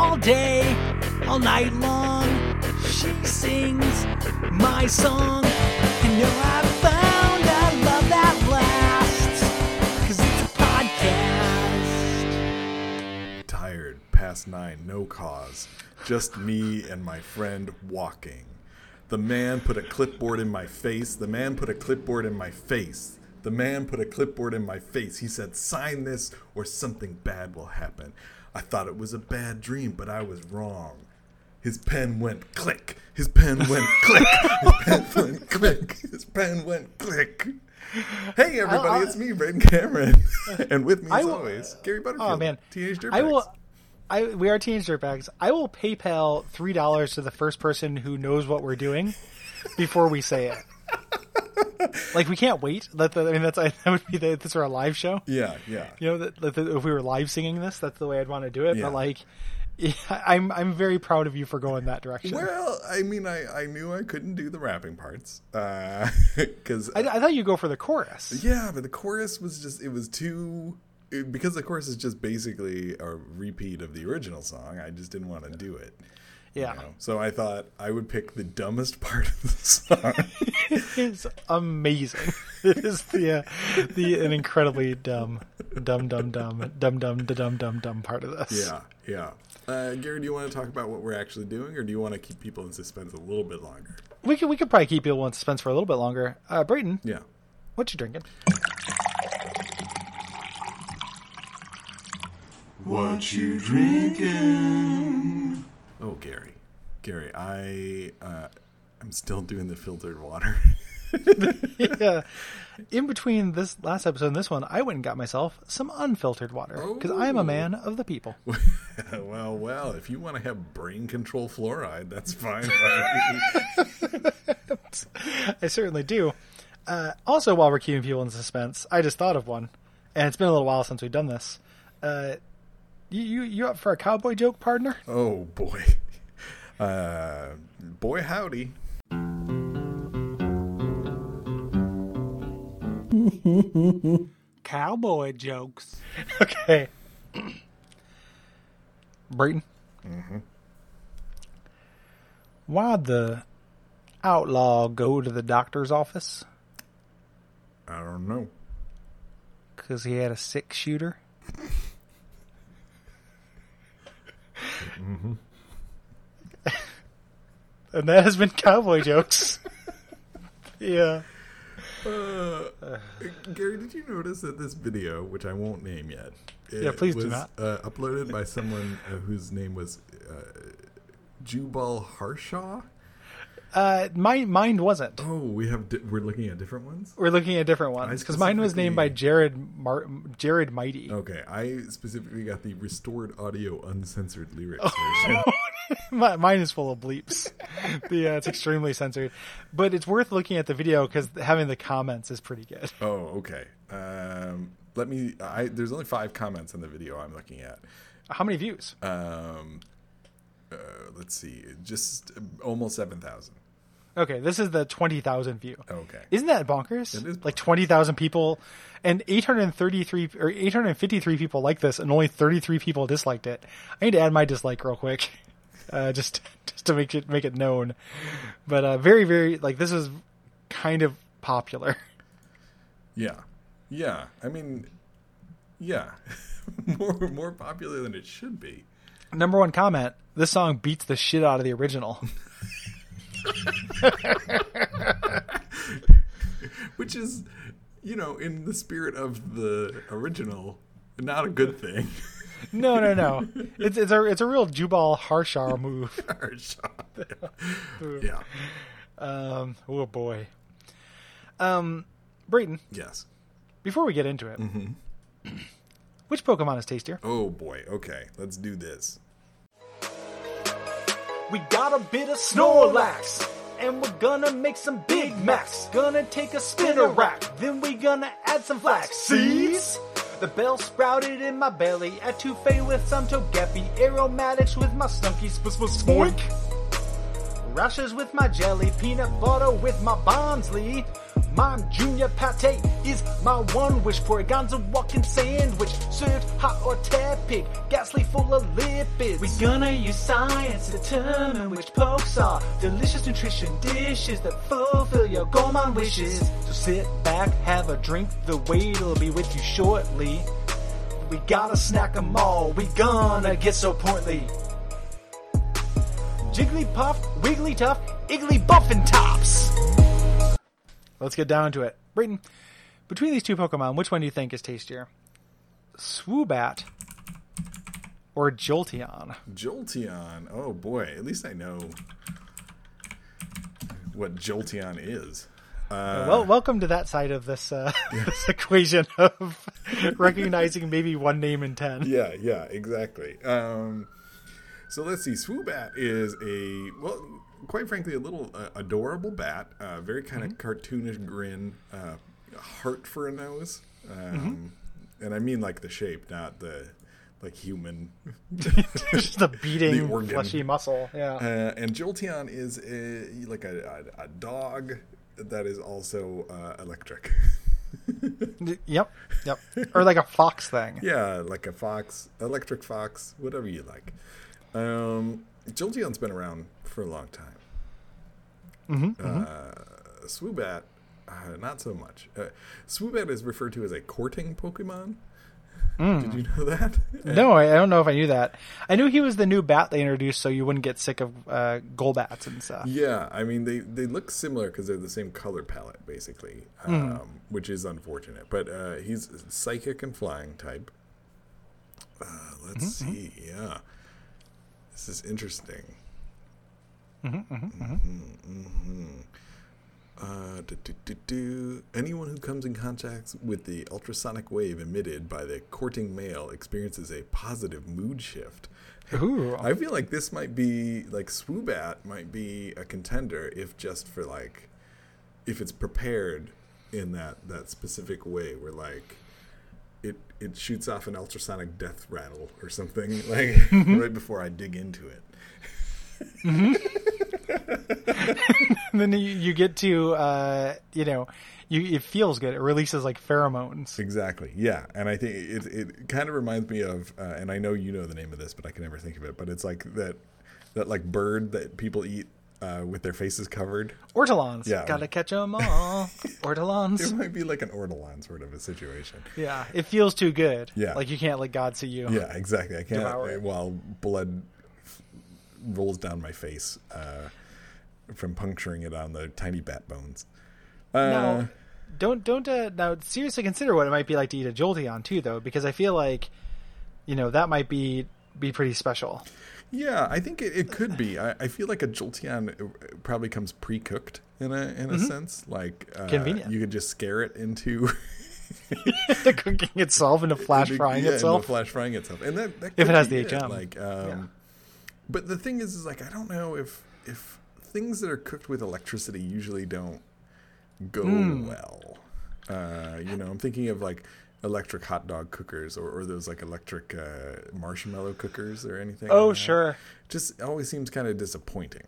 all day, all night long. She sings my song. And you know I found a love that lasts. Cause it's a podcast. Tired, past nine, no cause. Just me and my friend walking. The man put a clipboard in my face. The man put a clipboard in my face. The man put a clipboard in my face. He said, Sign this or something bad will happen. I thought it was a bad dream, but I was wrong. His pen went click. His pen went click. His pen went click. His pen went click. Hey everybody, I- it's me, Braden Cameron, and with me as will- always, Gary Butterfield. Oh man, teenage dirtbags. I will. I we are teenage dirtbags. I will PayPal three dollars to the first person who knows what we're doing before we say it. like we can't wait. The, I mean that's that would be the, this is our live show. Yeah, yeah. You know that, that if we were live singing this, that's the way I'd want to do it. Yeah. But like, yeah, I'm I'm very proud of you for going that direction. Well, I mean, I, I knew I couldn't do the rapping parts uh, because I, I thought you'd go for the chorus. yeah, but the chorus was just it was too it- because the chorus is just basically a repeat of the original song. I just didn't want to do it. You Yeah, know? So I thought I would pick the dumbest part of the song. it's amazing. It is the uh, the an incredibly dumb, dumb, dumb, dumb, dumb, dumb, da- dumb, dumb, dumb part of this. yeah, yeah. Uh, Gary, do you want to talk about what we're actually doing, or do you want to keep people in suspense a little bit longer? we could we could probably keep people in suspense for a little bit longer. Uh, Brayton, Yeah. what you drinking? What you drinking? Oh, Gary, Gary, I uh, I'm still doing the filtered water. yeah. In between this last episode and this one, I went and got myself some unfiltered water because I am a Oh. man of the people. well, well, if you want to have brain control fluoride, that's fine. I certainly do. Uh, also, while we're keeping people in suspense, I just thought of one, and it's been a little while since we've done this. Uh, you, you you up for a cowboy joke, partner? oh boy, uh, boy howdy. Cowboy jokes. Okay. Brayton. Mm-hmm. Why'd the outlaw go to the doctor's office? I don't know. Because he had a six shooter. and that has been cowboy jokes. yeah. Uh, Gary, did you notice that this video, which I won't name yet, Yeah, please do was, not. Uh, uploaded by someone uh, whose name was uh, Jubal Harshaw. Uh, mine, mine wasn't. Oh, we have di- we're looking at different ones. We're looking at different ones because mine was named by Jared Mar- Jared Mighty. Okay, I specifically got the restored audio uncensored lyrics Oh. version. Mine is full of bleeps. the uh, it's extremely censored, but it's worth looking at the video because having the comments is pretty good. Oh, okay. Um, let me. I there's only five comments on the video I'm looking at. How many views? Um, uh, let's see, just almost seven thousand. Okay, this is the twenty thousand view. Okay. Isn't that bonkers? It is like twenty thousand people, and eight hundred thirty-three or eight hundred fifty-three people like this, and only thirty-three people disliked it. I need to add my dislike real quick, uh, just just to make it make it known. But uh, very very like this is kind of popular. Yeah, yeah. I mean, yeah, more more popular than it should be. Number one comment: This song beats the shit out of the original. Which is, you know, in the spirit of the original, not a good thing. No, no, no. It's it's a it's a real Jubal Harshaw move. yeah. Um, oh boy. Um, Brayton, Yes. before we get into it, which Pokemon is tastier? Oh boy. Okay. Let's do this. We got a bit of Snorlax, and we're gonna make some Big Macs. Gonna take a spinner rack, then we gonna add some flax seeds. The bell sprouted in my belly, Etouffee with some Togepi, aromatics with my Stunky sp- sp- Spoink. Rashes with my jelly, peanut butter with my Bonsley. Mom Junior Pate is my one wish. for a walking sandwich, served hot or tad pig, ghastly full of lipids. We gonna use science to determine which pokes are delicious nutrition dishes that fulfill your gourmand wishes. So sit back, have a drink, the waiter will be with you shortly. We gotta snack 'em all, we gonna get so portly. Jigglypuff, Wigglytuff, Iggly Buffin Tops. Let's get down to it. Brayton, between these two Pokemon, which one do you think is tastier? Swoobat or Jolteon? Jolteon. Oh boy, at least I know what Jolteon is. Uh, well, welcome to that side of this, uh, this equation of recognizing maybe one name in ten. yeah, yeah, exactly. Um, so let's see. Swoobat is a well, quite frankly, a little uh, adorable bat. Uh, very kind of cartoonish grin, uh, heart for a nose, um, and I mean like the shape, not the like human. Just the beating, The fleshy muscle. Yeah. Uh, and Jolteon is a, like a, a, a dog that is also uh, electric. yep. Yep. Or like a fox thing. yeah, like a fox, electric fox, whatever you like. Um, Jolteon's been around for a long time. Mm-hmm, Uh, Swoobat, uh, not so much. Uh, Swoobat is referred to as a courting Pokemon. Did you know that? No, I I don't know if I knew that. I knew he was the new bat they introduced, so you wouldn't get sick of uh, Golbats and stuff. Yeah, I mean they they look similar because they're the same color palette basically, um, which is unfortunate. But uh, he's psychic and flying type. Uh, let's see. Yeah, this is interesting. Mhm, Uh, do, do, do, do. Anyone who comes in contact with the ultrasonic wave emitted by the courting male experiences a positive mood shift. Ooh. I feel like this might be like Swoobat might be a contender if just for like if it's prepared in that that specific way where like it it shoots off an ultrasonic death rattle or something like right before I dig into it. And then you, you get to, uh, you know, you it feels good. It releases like pheromones. Exactly. Yeah, and I think it it kind of reminds me of, uh, and I know you know the name of this, but I can never think of it. But it's like that that like bird that people eat uh, with their faces covered. Ortolans. Yeah. Gotta catch 'em all. Ortolans. It might be like an ortolan sort of a situation. Yeah. It feels too good. Yeah. Like you can't let God see you. Yeah, exactly. I can't Devour while blood rolls down my face uh, from puncturing it on the tiny bat bones. Uh, Now, don't don't uh, now seriously consider what it might be like to eat a Jolteon too, though, because I feel like, you know, that might be be pretty special. Yeah, I think it, it could be. I, I feel like a Jolteon uh, probably comes pre-cooked in a in a sense. Like uh, Mm-hmm. Convenient. You could just scare it into the cooking itself and the flash frying yeah, into itself. flash frying itself, and that, that If it has the HM. Like, um, Yeah. but the thing is, is like I don't know if if things that are cooked with electricity usually don't go Hmm. well. Uh, you know, I'm thinking of like electric hot dog cookers or, or those like electric uh, marshmallow cookers or anything. Oh, like sure. Just always seems kind of disappointing.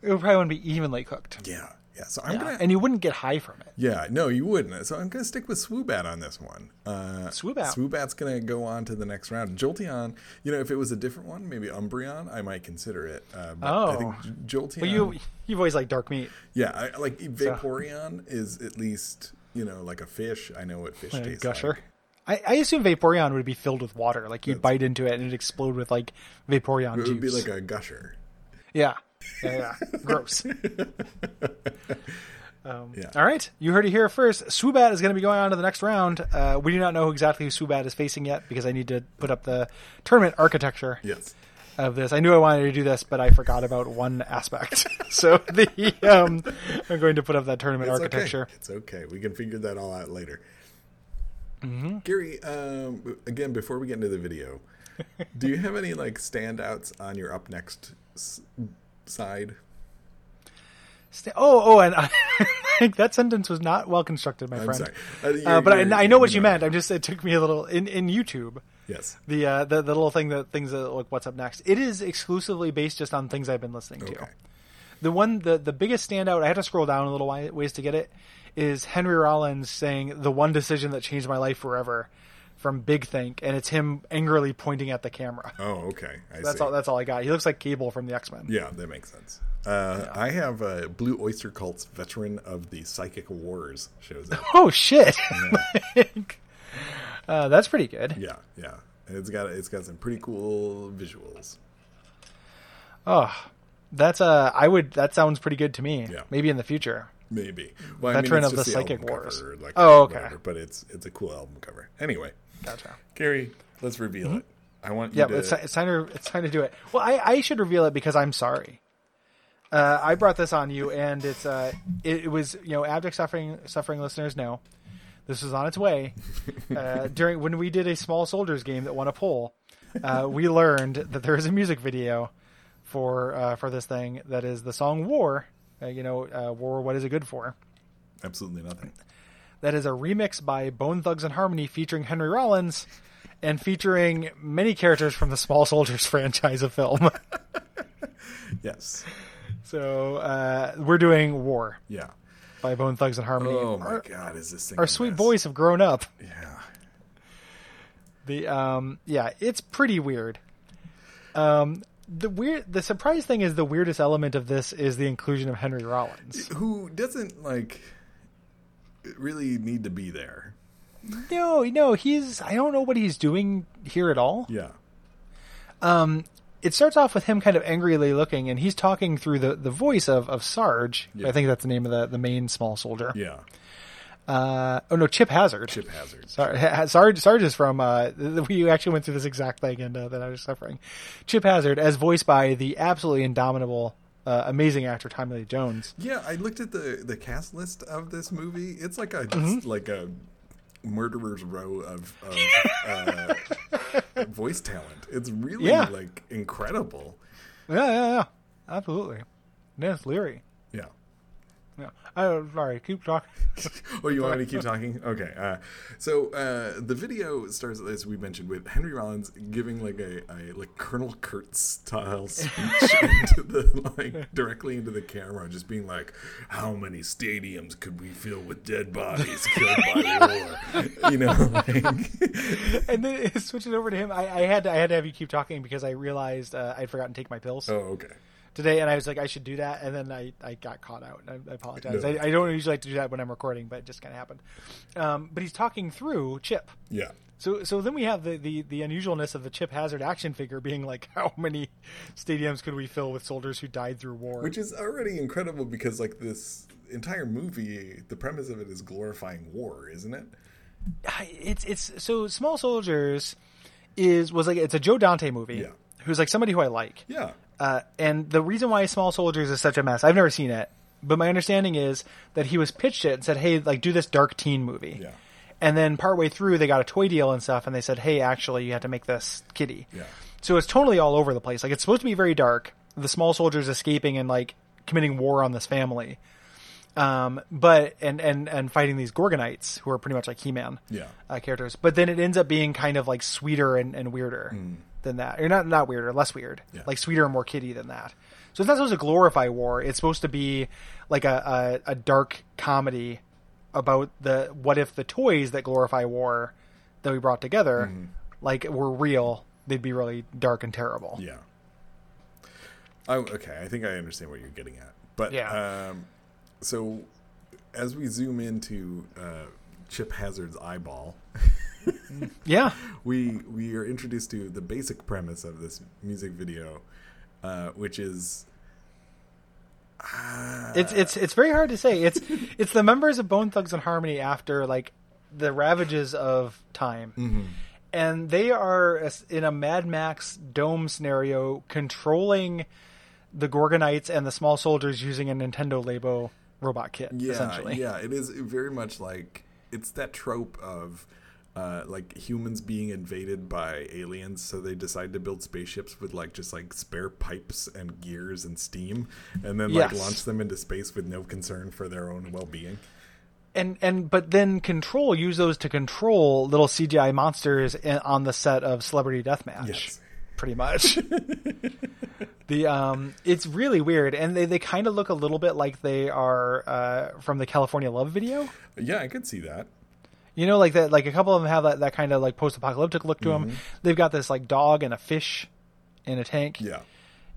It would probably wouldn't be evenly cooked. Yeah, yeah. So I'm Yeah. gonna. And you wouldn't get high from it. yeah, no, you wouldn't. So I'm gonna stick with Swoobat on this one. Uh, Swoobat. Swoobat's gonna go on to the next round. Jolteon, you know, if it was a different one, maybe Umbreon, I might consider it. Uh, but I think Oh. Jolteon. Well, you you've always liked dark meat. yeah, I, like Vaporeon is at least you know like a fish. I know what fish Uh, tastes gusher. like. I, I assume Vaporeon would be filled with water. Like you'd bite into it and it'd explode with like Vaporeon It juice. would be like a gusher. yeah, yeah. Gross. Um, Yeah. All right, you heard it here first. Swoobat is going to be going on to the next round. Uh, we do not know exactly who Swoobat is facing yet because I need to put up the tournament architecture Yes. of this. I knew I wanted to do this, but I forgot about one aspect. so the um, I'm going to put up that tournament It's architecture. Okay. It's okay. We can figure that all out later. Mm-hmm. Gary, um, again, before we get into the video, do you have any like standouts on your up next side? Oh, oh, and I, like that sentence was not well constructed, my I'm friend. Uh, Uh, but I, I know what you meant. I'm just it took me a little in in YouTube. Yes. The uh the, the little thing that things that like what's up next. It is exclusively based just on things I've been listening to. The one the the biggest standout. I had to scroll down a little ways to get it. Is Henry Rollins saying the one decision that changed my life forever. From Big Think, and it's him angrily pointing at the camera. Oh, okay. I That's see. all. That's all I got. He looks like Cable from the X Men. Yeah, that makes sense. Uh, I have uh, Blue Oyster Cult's veteran of the Psychic Wars shows up. Oh shit! uh, that's pretty good. yeah, yeah. It's got it's got some pretty cool visuals. Oh, that's uh, I would. That sounds pretty good to me. Yeah. Maybe in the future. Maybe. Well, Veteran it's of the Psychic Wars. cover, like, Oh, okay. whatever, but it's it's a cool album cover. Anyway, Gotcha. Gary, let's reveal it. I want you Yeah, to. it's, it's time to it's time to do it. Well, I, I should reveal it because I'm sorry. Uh, I brought this on you, and it's uh, it, it was you know abject suffering suffering listeners know this was on its way. Uh, during when we did a small soldiers game that won a poll, uh, we learned that there is a music video for uh, for this thing that is the song "War." Uh, you know, uh, "War." What is it good for? Absolutely nothing. That is a remix by Bone Thugs and Harmony featuring Henry Rollins and featuring many characters from the Small Soldiers franchise of film. Yes. so uh, we're doing War Yeah. by Bone Thugs and Harmony. Oh my our, God, is this thing? our sweet mess? boys have grown up. Yeah. The um yeah, it's pretty weird. Um the weird the surprise thing is the weirdest element of this is the inclusion of Henry Rollins. Who doesn't like really need to be there? No, no, he's I don't know what he's doing here at all. Yeah. Um, it starts off with him kind of angrily looking, and he's talking through the, the voice of, of Sarge. Yeah. I think that's the name of the, the main small soldier. Yeah. Uh, oh no, Chip Hazard. Chip Hazard. Sorry, Sarge, Sarge is from. Uh, we actually went through this exact thing, and uh, that I was suffering. Chip Hazard, as voiced by the absolutely indomitable, uh, amazing actor Tommy Lee Jones. Yeah, I looked at the the cast list of this movie. It's like a Mm-hmm. like a murderer's row of, of uh, voice talent. It's really Yeah. like incredible. Yeah, yeah, yeah, absolutely. Denis Leary. Yeah. I, sorry, keep talking. Oh, you want me to keep talking? Okay. Uh, so uh, the video starts, as we mentioned, with Henry Rollins giving like a, a like Colonel Kurtz style speech into the like directly into the camera, just being like, "How many stadiums could we fill with dead bodies killed by war?" You know, like, and then switching over to him, I, I had to, I had to have you keep talking because I realized uh, I'd forgotten to take my pills. oh, okay. Today, and I was like, I should do that, and then I, I got caught out. I, I apologize. No. I, I don't usually like to do that when I'm recording, but it just kind of happened. Um, but he's talking through Chip. Yeah. So so then we have the, the, the unusualness of the Chip Hazard action figure being like, how many stadiums could we fill with soldiers who died through war? Which is already incredible because like this entire movie, the premise of it is glorifying war, isn't it? it's it's so Small Soldiers is was like it's a Joe Dante movie. Yeah. Who's like somebody who I like. Yeah. Uh, and the reason why Small Soldiers is such a mess, I've never seen it, but my understanding is that he was pitched it and said, "Hey, like do this dark teen movie." Yeah. And then partway through, they got a toy deal and stuff, and they said, "Hey, actually, you have to make this kitty." Yeah. So it's totally all over the place. Like it's supposed to be very dark. The small soldiers escaping and like committing war on this family, um, but and and and fighting these Gorgonites who are pretty much like He-Man Yeah. uh, characters. But then it ends up being kind of like sweeter and, and weirder than that, or not not weirder, less weird. Yeah. like sweeter and more kitty than that. So it's not supposed to glorify war. It's supposed to be like a, a, a dark comedy about the what if the toys that glorify war that we brought together, Hmm. like were real, they'd be really dark and terrible. Yeah. Oh, okay. I think I understand what you're getting at. But Yeah. um, so as we zoom into uh, Chip Hazard's eyeball, Yeah, we we are introduced to the basic premise of this music video, uh, which is it's it's it's very hard to say. It's it's the members of Bone Thugs and Harmony after like the ravages of time, and they are in a Mad Max dome scenario, controlling the Gorgonites and the small soldiers using a Nintendo Labo robot kit. yeah, yeah. It is very much like it's that trope of. Uh, like humans being invaded by aliens, so they decide to build spaceships with like just like spare pipes and gears and steam, and then like Yes. launch them into space with no concern for their own well-being. and and but then control use those to control little CGI monsters in, on the set of Celebrity Deathmatch. Yes. pretty much. the um, it's really weird, and they they kind of look a little bit like they are uh, from the California Love video. Yeah, I could see that. You know, like that. Like a couple of them have that, that kind of like post-apocalyptic look to them. They've got this like dog and a fish in a tank. Yeah.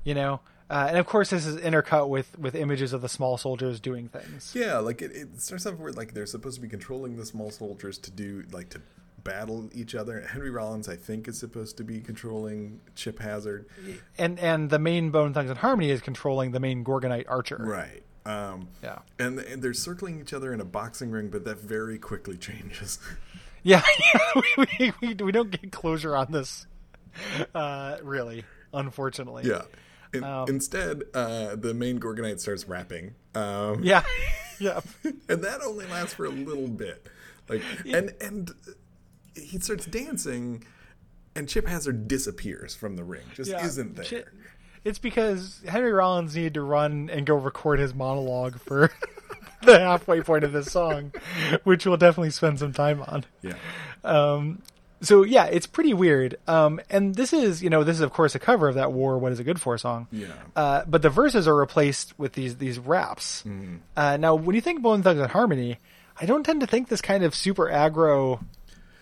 You know, uh, and of course this is intercut with with images of the small soldiers doing things. Yeah, like it, it starts off where like they're supposed to be controlling the small soldiers to do like to battle each other. Henry Rollins, I think, is supposed to be controlling Chip Hazard. And and the main Bone Thugs and Harmony is controlling the main Gorgonite archer. Right. Um, Yeah. and and they're circling each other in a boxing ring, but that very quickly changes. Yeah, we, we, we, we don't get closure on this, uh, really, unfortunately. yeah. In, Um, instead, uh, the main Gorgonite starts rapping. Um, Yeah. yeah. and that only lasts for a little bit. Like, and and he starts dancing, and Chip Hazard disappears from the ring. Just Yeah. isn't there. Shit. It's because Henry Rollins needed to run and go record his monologue for the halfway point of this song, which we'll definitely spend some time on. Yeah. So yeah, it's pretty weird. Um, and this is, you know, this is of course a cover of that "War What Is It Good For" song. Yeah. Uh, but the verses are replaced with these these raps. Mm-hmm. Uh, now, when you think Bone Thugs and Harmony, I don't tend to think this kind of super aggro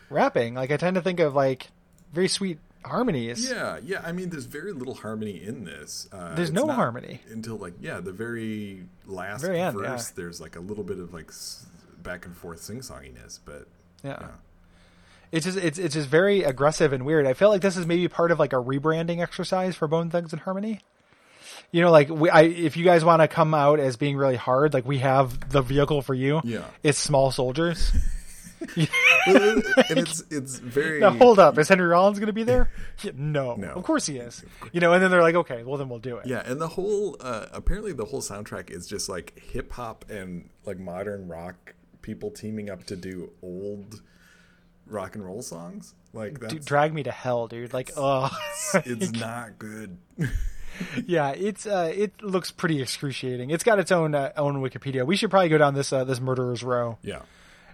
rapping. Like I tend to think of like very sweet harmonies. Yeah, yeah. I mean, there's very little harmony in this. Uh, There's no harmony. until like yeah, the very last Very end, yeah. verse. There's like a little bit of like back and forth sing songiness, but Yeah. yeah. It's just it's it's just very aggressive and weird. I feel like this is maybe part of like a rebranding exercise for Bone Thugs and Harmony. You know, like we, I, if you guys want to come out as being really hard, like we have the vehicle for you. Yeah. it's small soldiers. and it's it's very Now hold up, is Henry Rollins going to be there? Yeah, no, No. of course he is. You know, and then they're like, okay, well then we'll do it. Yeah, and the whole uh, apparently the whole soundtrack is just like hip hop and like modern rock people teaming up to do old rock and roll songs. Like Dude, drag me to hell, dude. Like, oh, it's not good. yeah, it's uh, it looks pretty excruciating. It's got its own uh, own Wikipedia. We should probably go down this uh, this murderer's row. yeah.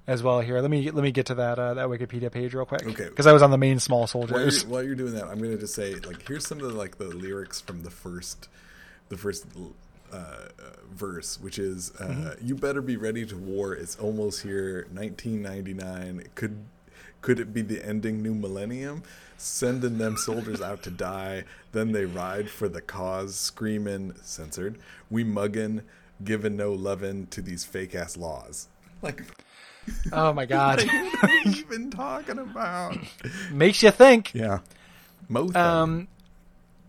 As well here. Let me let me get to that uh, that Wikipedia page real quick. Okay. Because I was on the main small While you're, soldiers. while you're doing that, I'm gonna just say like here's some of the, like the lyrics from the first the first uh, uh, verse, which is uh, Mm-hmm. "You better be ready to war. It's almost here. 1999 could." Could it be the ending new millennium? Sending them soldiers out to die, then they ride for the cause, screaming, censored, we muggin', giving no lovin' to these fake ass laws. Like, Oh my god, what are you even talking about? makes you think. Yeah. Mo Um,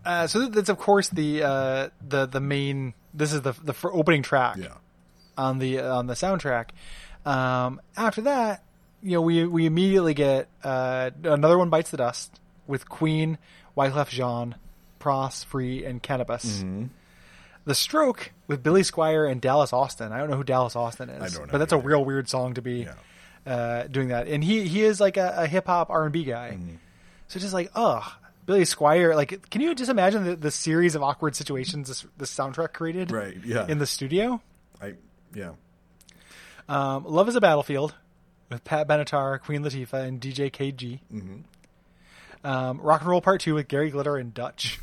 uh, so that's of course the uh, the the main. This is the the opening track Yeah. on the on the soundtrack. Um, after that, you know, we we immediately get uh, another one bites the dust with Queen, Wyclef Jean, Pras, Free, and Canibus. Mm-hmm. The Stroke with Billy Squier and Dallas Austin. I don't know who Dallas Austin is, I don't know but that's a real weird song to be Yeah. uh, doing that. And he he is like a, a hip hop R and B guy. Mm-hmm. So just like, ugh, Billy Squier. Like, can you just imagine the, the series of awkward situations this, this soundtrack created Right. Yeah. in the studio? I yeah. Um, Love is a Battlefield with Pat Benatar, Queen Latifah, and DJ KG. Mm-hmm. Um, Rock and Roll Part 2 with Gary Glitter and Dutch.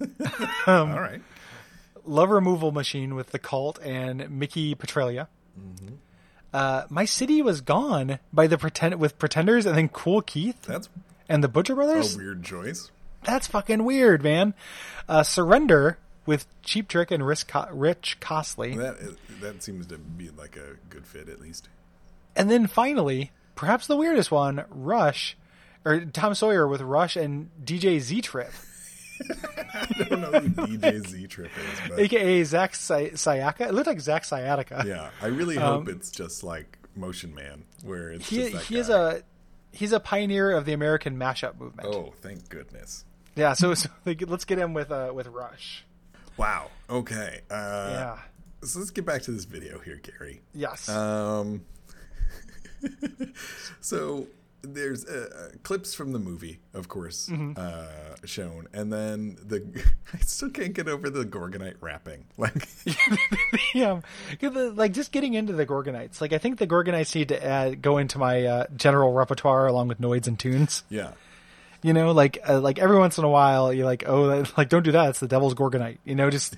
All right. Love Removal Machine with The Cult and Mickey Petralia. Mm-hmm. Uh, My City Was Gone by the pretend with Pretenders and then Kool Keith That's and the Butcher Brothers. a weird choice. That's fucking weird, man. Uh, Surrender with Cheap Trick and Rich, Co- Rich Costly. That is- that seems to be like a good fit at least. And then finally, perhaps the weirdest one, Rush, or Tom Sawyer with Rush and DJ Z Trip, I don't know who DJ Z Trip is, but aka Zach Sciacca. It looked like Zach Sciatica. yeah, I really hope it's just like Motion Man, where it's Um, He, he is a he's a pioneer of the American mashup movement. Oh, thank goodness! Yeah, so, so let's get him with uh, with Rush. Wow. Okay. Uh, Yeah. So let's get back to this video here, Gary. Yes. Um, so there's uh, uh, clips from the movie, of course, Mm-hmm. uh, shown, and then the I still can't get over the Gorgonite rapping. Like, yeah, the- like just getting into the Gorgonites. Like I think the Gorgonites need to add, go into my uh, general repertoire along with Noids and Tunes. yeah, You know, like uh, like every once in a while, you're like, oh, like don't do that. It's the Devil's Gorgonite. You know, just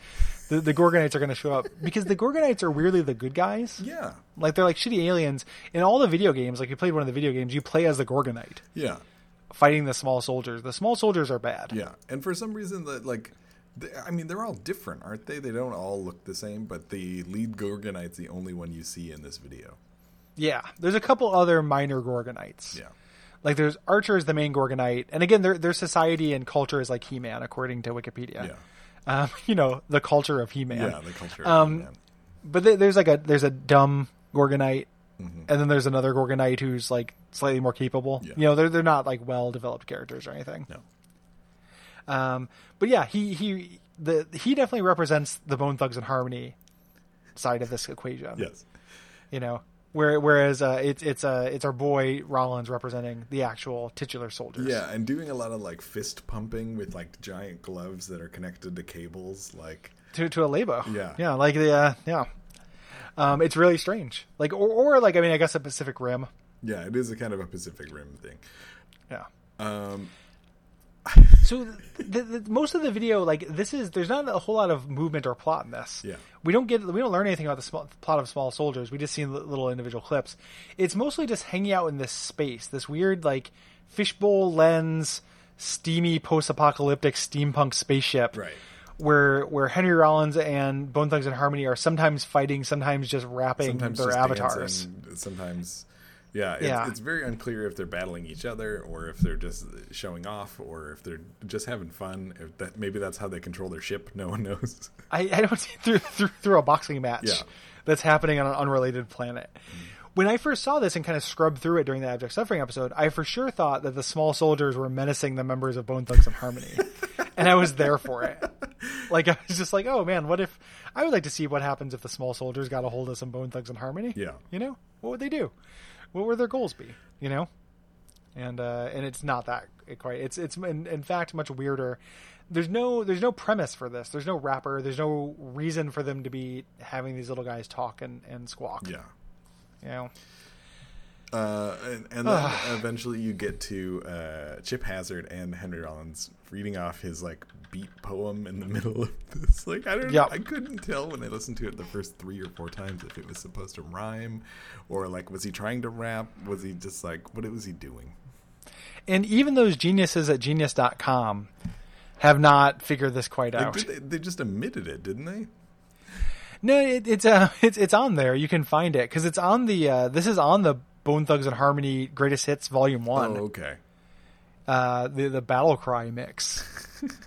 the, the Gorgonites are going to show up because the Gorgonites are weirdly the good guys. Yeah. Like they're like shitty aliens in all the video games. Like you played one of the video games, you play as the Gorgonite Yeah. fighting the small soldiers. The small soldiers are bad. Yeah. And for some reason, that like, they, I mean, they're all different, aren't they? They don't all look the same, but the lead Gorgonite's the only one you see in this video. Yeah, there's a couple other minor Gorgonites. Yeah. Like there's Archer is the main Gorgonite, and again, their their society and culture is like He-Man, according to Wikipedia. Yeah. Um, you know, the culture of He-Man. Yeah. The culture. of Um. But there- there's like a there's a dumb Gorgonite, Mm-hmm. and then there's another Gorgonite who's like slightly more capable. Yeah. You know, they're they're not like well developed characters or anything. No. Um, but yeah, he he the he definitely represents the Bone Thugs and Harmony side of this equation. Yes. You know, where whereas uh, it's it's uh, it's our boy Rollins representing the actual titular soldiers. Yeah, and doing a lot of like fist pumping with like giant gloves that are connected to cables, like to to a labo. Yeah. yeah, like the uh, yeah. Um, it's really strange. Like or, or like I mean I guess a Pacific Rim. yeah, it is a kind of a Pacific Rim thing. Yeah. Um, So the, the, most of the video, like this is, there's not a whole lot of movement or plot in this. Yeah. We don't get, we don't learn anything about the small, plot of Small Soldiers. We just see little individual clips. It's mostly just hanging out in this space, this weird like fishbowl lens, steamy post-apocalyptic steampunk spaceship. right. Where where Henry Rollins and Bone Thugs and Harmony are sometimes fighting, sometimes just rapping Sometimes their just avatars. dancing, sometimes, yeah, it's, Yeah. it's very unclear if they're battling each other or if they're just showing off or if they're just having fun. If that maybe that's how they control their ship. No one knows. I, I don't see through, through through a boxing match Yeah. that's happening on an unrelated planet. Mm. When I first saw this and kind of scrubbed through it during the Abject Suffering episode, I for sure thought that the small soldiers were menacing the members of Bone Thugs and Harmony, and I was there for it. Like I was just like, oh man, what if I would like to see what happens if the small soldiers got a hold of some Bone Thugs and Harmony? Yeah. you know, what would they do? What would their goals be? You know, and uh, and it's not that quite. It's it's in, in fact much weirder. There's no there's no premise for this. There's no rapper. There's no reason for them to be having these little guys talk and, and squawk. Yeah. You know. Uh, and, and then eventually you get to uh, Chip Hazard and Henry Rollins reading off his like beat poem in the middle of this. Like I don't, Yep. I couldn't tell when I listened to it the first three or four times if it was supposed to rhyme, or like was he trying to rap? Was he just like what was he doing? And even those geniuses at genius.com have not figured this quite out. they, they just omitted it, didn't they? No, it, it's uh, it's it's on there. You can find it because it's on the. Uh, this is on the Bone Thugs and Harmony Greatest Hits Volume One. Oh, okay. Uh, the the battle cry mix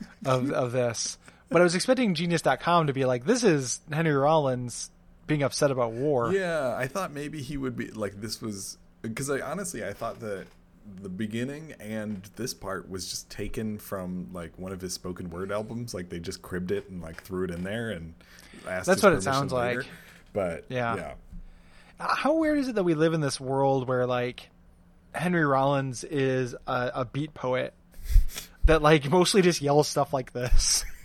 of of this. But I was expecting Genius.com to be like, this is Henry Rollins being upset about war. Yeah, I thought maybe he would be like this was because I honestly I thought that the beginning and this part was just taken from like one of his spoken word albums. Like they just cribbed it and like threw it in there and asked. That's what it sounds later. like. But Yeah. yeah, How weird is it that we live in this world where like Henry Rollins is a, a beat poet that like mostly just yells stuff like this.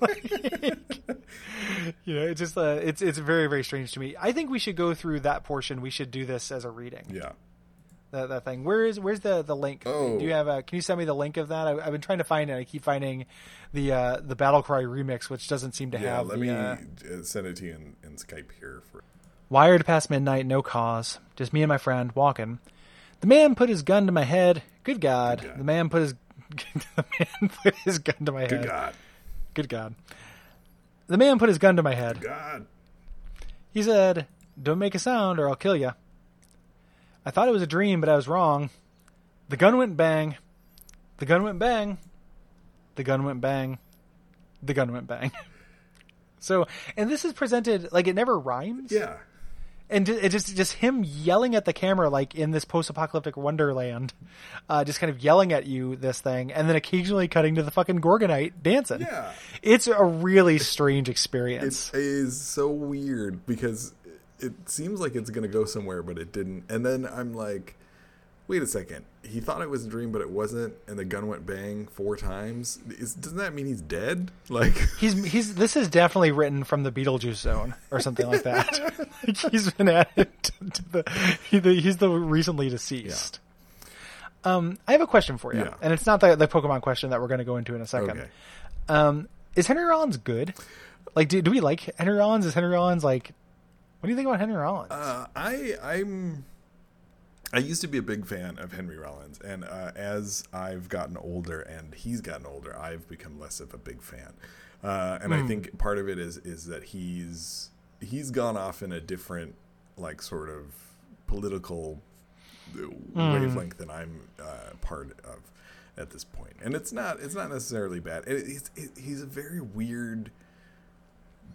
Like, you know, it's just uh, it's it's very very strange to me. I think we should go through that portion. We should do this as a reading. yeah. that, that thing. Where is where's the the link? Oh. Do you have a? Can you send me the link of that? I, I've been trying to find it. I keep finding the uh, the Battle Cry remix, which doesn't seem to have. Yeah, have let the me uh, uh, send it to you in, in Skype here. For wired past midnight, no cause, just me and my friend walking. The man put his gun to my head. Good God! Good God. The man put his the man put his gun to my good head. Good God, Good God! The man put his gun to my head. Good God, He said, "Don't make a sound, or I'll kill you." I thought it was a dream, but I was wrong. The gun went bang. The gun went bang. The gun went bang. The gun went bang. so, and this is presented like it never rhymes. yeah, And it just just him yelling at the camera like in this post-apocalyptic wonderland, uh, just kind of yelling at you this thing, and then occasionally cutting to the fucking Gorgonite dancing. yeah. It's a really strange experience. It is so weird because it seems like it's gonna go somewhere, but it didn't. And then I'm like, wait a second. He thought it was a dream, but it wasn't, and the gun went bang four times. Is, doesn't that mean he's dead? Like, He's he's this is definitely written from the Beetlejuice zone or something like that. like he's been added to, the, he, the he's the recently deceased. Um, I have a question for you, Yeah. and it's not the, the Pokemon question that we're going to go into in a second. okay. Um, is Henry Rollins good? Like, do, do we like Henry Rollins? Is Henry Rollins like? What do you think about Henry Rollins? Uh, I I'm I used to be a big fan of Henry Rollins, and uh, as I've gotten older and he's gotten older, I've become less of a big fan. Uh, and I think part of it is is that he's he's gone off in a different like sort of political wavelength than I'm uh, part of at this point. And it's not it's not necessarily bad. It, it's it, he's a very weird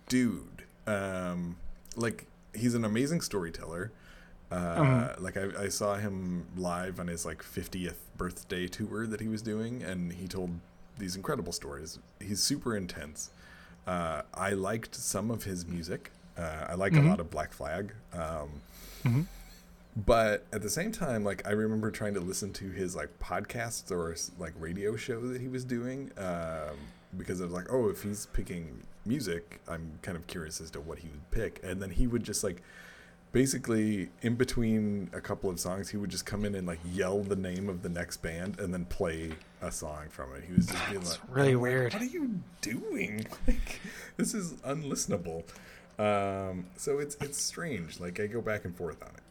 dude. Um, like he's an amazing storyteller. Uh, Like I, I saw him live on his like 50th birthday tour that he was doing, and he told these incredible stories. He's super intense. Uh, I liked some of his music. Uh, I like a lot of Black Flag. Um, But at the same time, like I remember trying to listen to his like podcasts or like radio show that he was doing um, because I was like, oh, if he's picking music, I'm kind of curious as to what he would pick. And then he would just like basically in between a couple of songs, he would just come in and like yell the name of the next band and then play a song from it. He was just being like, really like, weird. what are you doing? Like, this is unlistenable. Um, so it's it's strange. Like I go back and forth on it.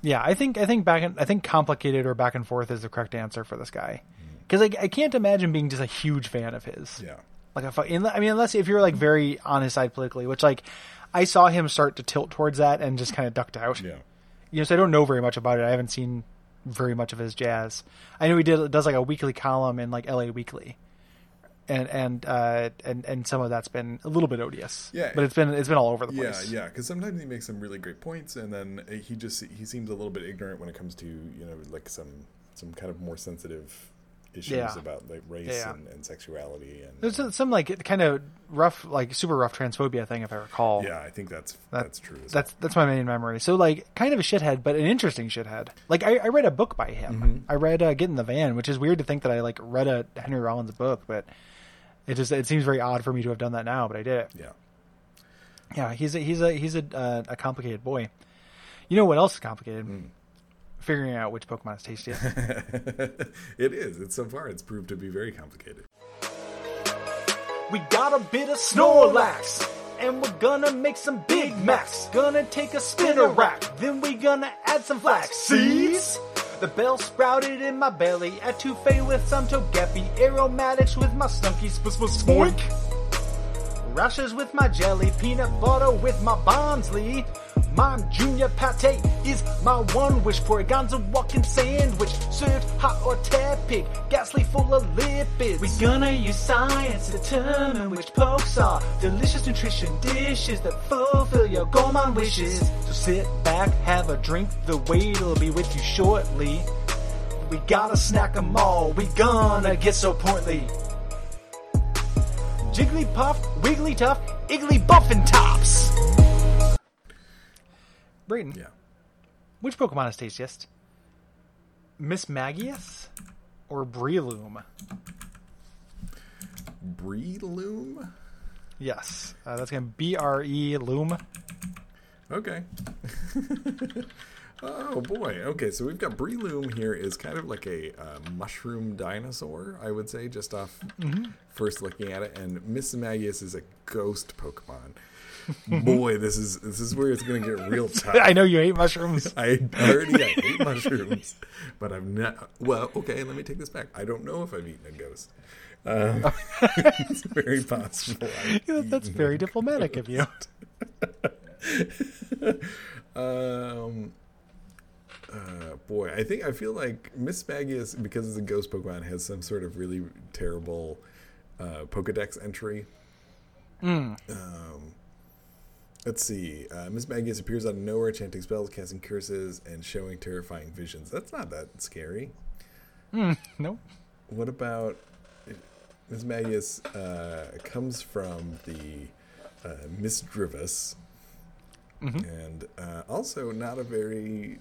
Yeah, I think I think back and I think complicated or back and forth is the correct answer for this guy. Because I, I can't imagine being just a huge fan of his. Yeah. Like, I mean, unless if you're like very on his side politically, which like I saw him start to tilt towards that and just kind of ducked out. Yeah. You know, so I don't know very much about it. I haven't seen very much of his jazz. I know he did does like a weekly column in like L.A. Weekly, and and uh, and and some of that's been a little bit odious. Yeah. but it's been it's been all over the place. Yeah, yeah. Because sometimes he makes some really great points, and then he just he seems a little bit ignorant when it comes to you know like some some kind of more sensitive issues Yeah. about like race Yeah. and, and sexuality and There's some- some like kind of rough, like super rough transphobia thing, if I recall. yeah, I think that's That- that's true. That's that's my main memory. So like kind of a shithead, but an interesting shithead. Like I, I read a book by him. I read uh, Get in the Van, which is weird to think that I like read a Henry Rollins book, but it just it seems very odd for me to have done that now, but I did it. well. Yeah, he's a he's a he's a uh, a complicated boy. You know what else is complicated? Figuring out which Pokemon is tastiest. it is. It's so far it's proved to be very complicated. we got a bit of Snorlax, and we're gonna make some Big Macs. Gonna take a spinner rack, then we gonna add some flax seeds. The bell sprouted in my belly, at etouffee with some togepi, aromatics with my stunky sp sp spoink. Rashes with my jelly, peanut butter with my Bonsley. Mom Junior Pate is my one wish. for a walking sandwich, served hot or tepid, ghastly full of lipids. We gonna use science to determine which pokes are delicious nutrition dishes that fulfill your gourmand wishes. So sit back, have a drink, the wait will be with you shortly. We gotta snack 'em all, we gonna get so portly. Jigglypuff, Wigglytuff, Iggly Buffin Tops. Brayton, Yeah. which Pokemon is tastiest? Mismagius or Breloom? Breloom? Yes, uh, that's gonna B R E Loom. Okay. oh boy. Okay, so we've got Breloom here is kind of like a uh, mushroom dinosaur, I would say, just off first looking at it. And Mismagius is a ghost Pokemon. boy, this is this is where it's gonna get real tough. I know you hate mushrooms. I already I hate mushrooms, but i am not. Well, okay, let me take this back. I don't know if I've eaten a ghost. Um, it's very possible. I've That's very diplomatic of you. Um, uh, boy, I think I feel like Mismagius, because it's a ghost Pokemon, has some sort of really terrible uh, Pokedex entry. Um, let's see. Uh, Mismagius appears out of nowhere, chanting spells, casting curses, and showing terrifying visions. That's not that scary. Nope. What about Mismagius uh, comes from the uh, Misdreavus, and uh, also not a very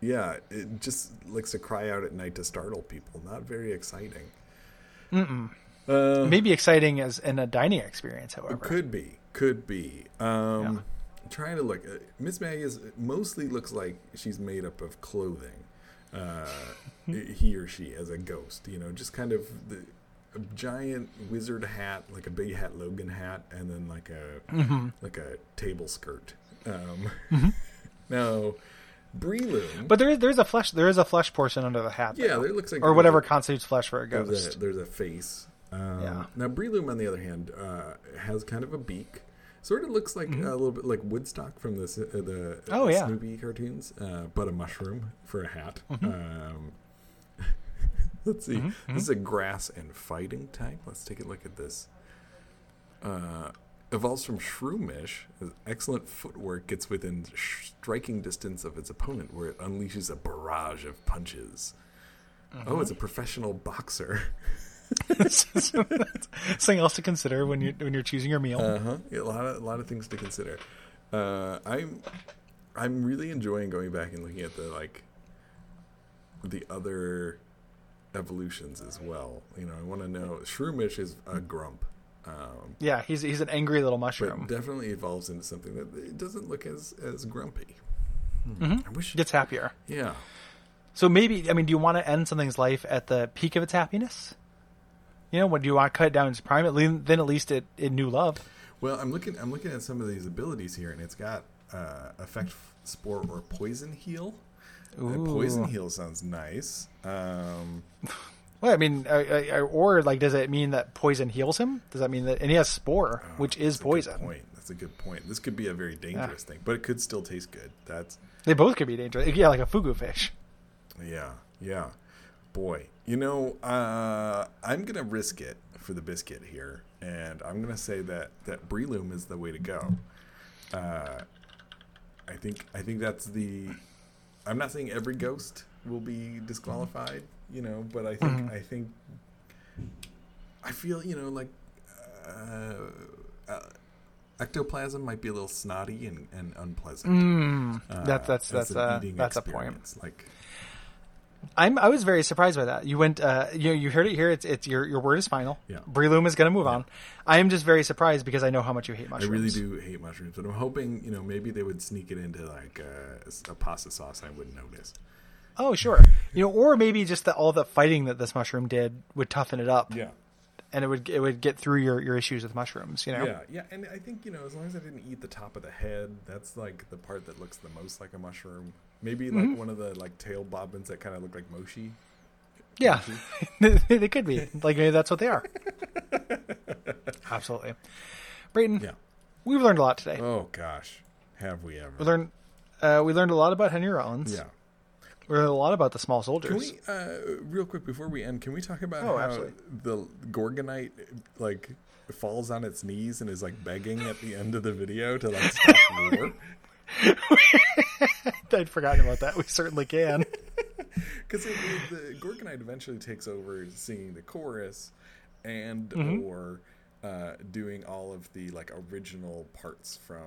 yeah. It just likes to cry out at night to startle people. Not very exciting. Uh, Maybe exciting as in a dining experience, however. It could be, could be. Um, Trying to look. Uh, Miss is mostly looks like she's made up of clothing. Uh, he or she as a ghost, you know, just kind of the a giant wizard hat, like a big hat Logan hat, and then like a Mm-hmm. like a table skirt. Um, now, Breloom. But there is there's a flesh there is a flesh portion under the hat. yeah, though. there looks like or whatever there's constitutes flesh for a a, there's ghost. a, there's a face. Um, Yeah. Now, Breloom, on the other hand, uh, has kind of a beak. Sort of looks like a little bit like Woodstock from the uh, the Mm-hmm. Oh, yeah. Snoopy cartoons, uh, but a mushroom for a hat. Mm-hmm. Um, let's see. This is a grass and fighting type. Let's take a look at this. Uh, evolves from Shroomish. Excellent footwork gets within striking distance of its opponent, where it unleashes a barrage of punches. Oh, it's a professional boxer. Something else to consider when you when you're choosing your meal. Uh huh. a lot of a lot of things to consider. Uh, I'm I'm really enjoying going back and looking at the like the other evolutions as well. You know, I want to know. Shroomish is a grump, um, yeah, he's he's an angry little but mushroom. definitely evolves into something that it doesn't look as as grumpy. Mm-hmm. I wish. Gets happier. Yeah. So maybe I mean, do you want to end something's life at the peak of its happiness? You know, when do you want to cut it down its prime? At least, then at least it, it knew love. Well, I'm looking. I'm looking at some of these abilities here, and it's got uh, effect, spore, or poison heal. Uh, poison heal sounds nice. Um, Well, I mean, uh, uh, or like, does it mean that poison heals him? Does that mean that? And he has spore, which is That's a good poison. point. That's a good point. This could be a very dangerous thing, but it could still taste good. That's They both could be dangerous. Yeah, like a fugu fish. yeah, yeah. Boy, you know, uh, I'm gonna risk it for the biscuit here, and I'm gonna say that that Breloom is the way to go. Uh, I think I think that's the. I'm not saying every ghost will be disqualified, you know, but I think I think I feel you know like uh, uh, ectoplasm might be a little snotty and, and unpleasant. Mm, uh, that, that's that's uh, eating that's a point. Like I'm I was very surprised by that. You went uh you you heard it here. It's it's your your word is final. Yeah. Breloom is going to move on. I am just very surprised because I know how much you hate mushrooms. I really do hate mushrooms, but I'm hoping you know maybe they would sneak it into like uh, a pasta sauce I wouldn't notice. Oh sure, you know, or maybe just that all the fighting that this mushroom did would toughen it up, Yeah. and it would it would get through your, your issues with mushrooms. You know. Yeah, yeah, and I think you know as long as I didn't eat the top of the head, that's like the part that looks the most like a mushroom. Maybe like Mm-hmm. one of the like tail bobbins that kind of look like Moshi. Yeah, they could be like maybe that's what they are. Absolutely, Brayton. Yeah. We've learned a lot today. Oh gosh, have we ever? we learned uh, we learned a lot about Henry Rollins. yeah. we learned a lot about the small soldiers. Can we, uh, real quick before we end, can we talk about Oh, how absolutely. the Gorgonite like falls on its knees and is like begging at the end of the video to like stop war? I'd forgotten about that. We certainly can. Because the Gorgonite eventually takes over singing the chorus and Mm-hmm. or uh, doing all of the like original parts from,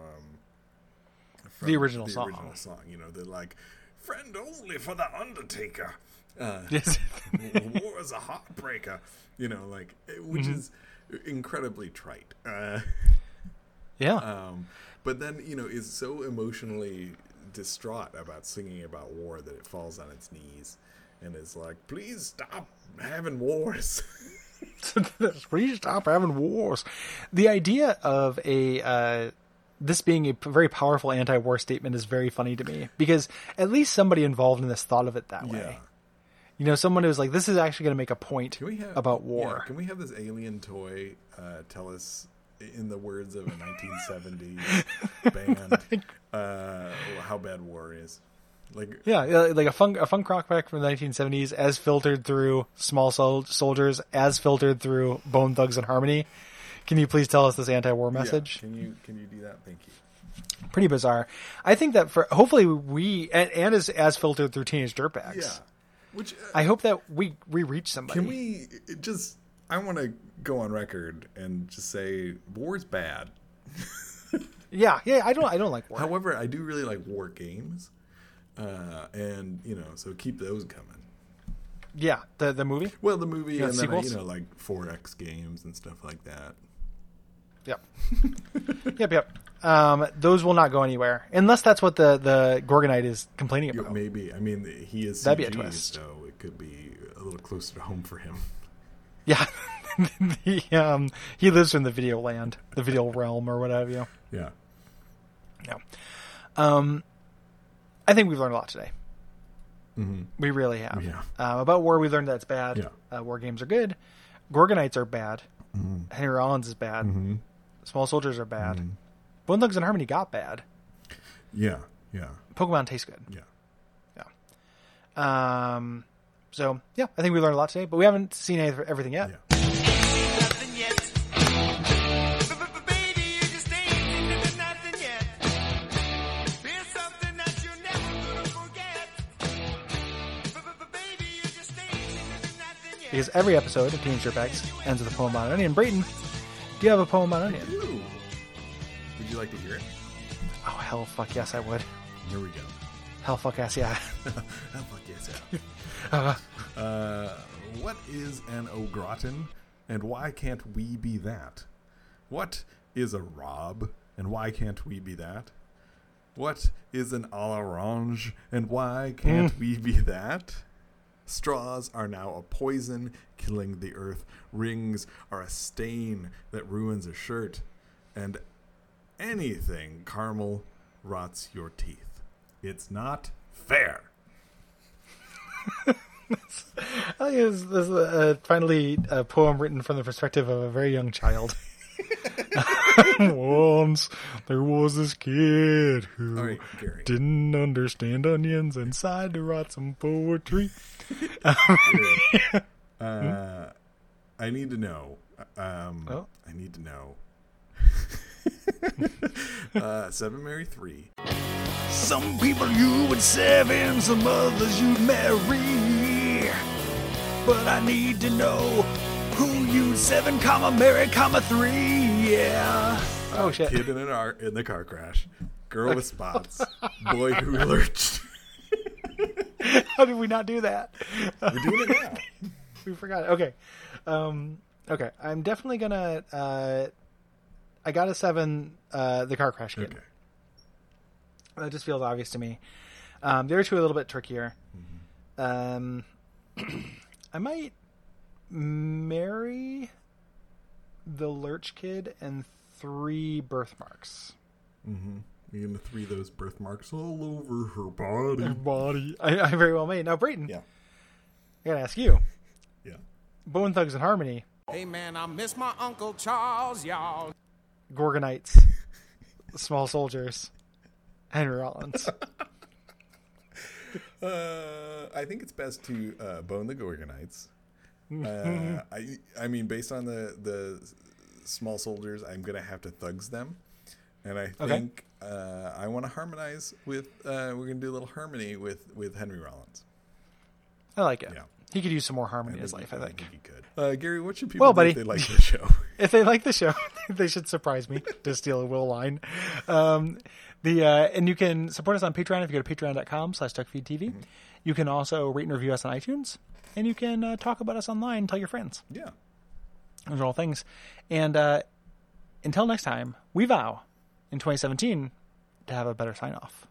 from The original the song. Original song, you know, the like friend only for the Undertaker. Uh, Yes. war is a heartbreaker. You know, like which Mm-hmm. is incredibly trite. Uh, yeah. um, but then you know is so emotionally distraught about singing about war that it falls on its knees and is like, "Please stop having wars." Please stop having wars. The idea of a uh, this being a very powerful anti-war statement is very funny to me because at least somebody involved in this thought of it that way. yeah. You know, someone who's like, "This is actually going to make a point have about yeah, war." can we have this alien toy uh, tell us, in the words of a 1970s band, uh, how bad war is? Like, Yeah, yeah, like a funk a funk rock back from the 1970s, as filtered through Small Sol- Soldiers, as filtered through Bone Thugs and Harmony. Can you please tell us this anti-war yeah, message? can you can you do that? Thank you. Pretty bizarre. I think that for hopefully we and, and as as filtered through Teenage Dirtbags. Yeah. Which uh, I hope that we we reach somebody. Can we just? I want to go on record and just say war's bad. Yeah, yeah. I don't I don't like war. However, I do really like war games, uh, and you know, so keep those coming. yeah, the the movie. Well, the movie Yeah, and then uh, sequels? you know, like 4X games and stuff like that. Yep. yep, yep. Um, those will not go anywhere unless that's what the the Gorgonite is complaining about. Maybe. I mean, he is That'd be a twist. so it could be a little closer to home for him. Yeah, the, um, he lives in the video land, the video realm, or whatever. You. Yeah. Yeah. Um, I think we've learned a lot today. We really have. Yeah. Um, about war, we learned that it's bad. Yeah. Uh, war games are good. Gorgonites are bad. Henry Rollins is bad. Small soldiers are bad. Bone Thugs and Harmony got bad. Yeah. Yeah. Pokemon tastes good. Yeah. Yeah. Um. So yeah, I think we learned a lot today, but we haven't seen any, everything yet. Yeah. Because every episode of Teenage Dirtbags ends with a poem about an onion. Brayton, do you have a poem about an onion? Ooh. Would you like to hear it? Oh hell, fuck yes, I would. Here we go. Hell, fuck yes, yeah. Oh, fuck yes, yeah. uh, what is an au and why can't we be that? What is a rob, and why can't we be that? What is an à l'orange, and why can't we be that? Straws are now a poison, killing the earth. Rings are a stain that ruins a shirt. And anything caramel rots your teeth. It's not fair. I think this, is uh, finally a poem written from the perspective of a very young child. Once there was this kid who right, didn't understand onions and decided to write some poetry. Uh, I need to know. Um, Oh. I need to know. uh, Seven Mary Three. Some people you would seven, some others you'd marry. But I need to know who you seven, comma marry, comma three. Yeah. Oh shit. Kid in an ar- in the car crash. Girl with spots. Boy who lurched. How did we not do that? We're doing it now. we forgot. Okay. Um, okay. I'm definitely gonna. Uh, I got a seven. Uh, the car crash kid. Okay. That just feels obvious to me. Um, the other two are a little bit trickier. Um, I might marry the Lurch Kid and three birthmarks. You're gonna three those birthmarks all over her body. Body. I, I very well may. Now, Brayton, Yeah. I gotta ask you. Yeah. Bone Thugs and Harmony, Hey man, I miss my Uncle Charles, y'all. Gorgonites, Small Soldiers, Henry Rollins. Uh, I think it's best to uh, bone the Gorgonites. Uh, I I mean, based on the the small soldiers, I'm gonna have to thugs them, and I think uh, I want to harmonize with. Uh, we're gonna do a little harmony with with Henry Rollins. I like it. Yeah. He could use some more harmony in his life, I think. he could. Uh, Gary, what should people Well, do buddy. if they like the show? If they like the show, they should surprise me to steal a Will line. Um, the uh, and you can support us on Patreon if you go to patreon.com slash duckfeedtv. You can also rate and review us on iTunes, and you can uh, talk about us online. Tell your friends. yeah. Those are all things. And uh, until next time, we vow in 2017 to have a better sign off.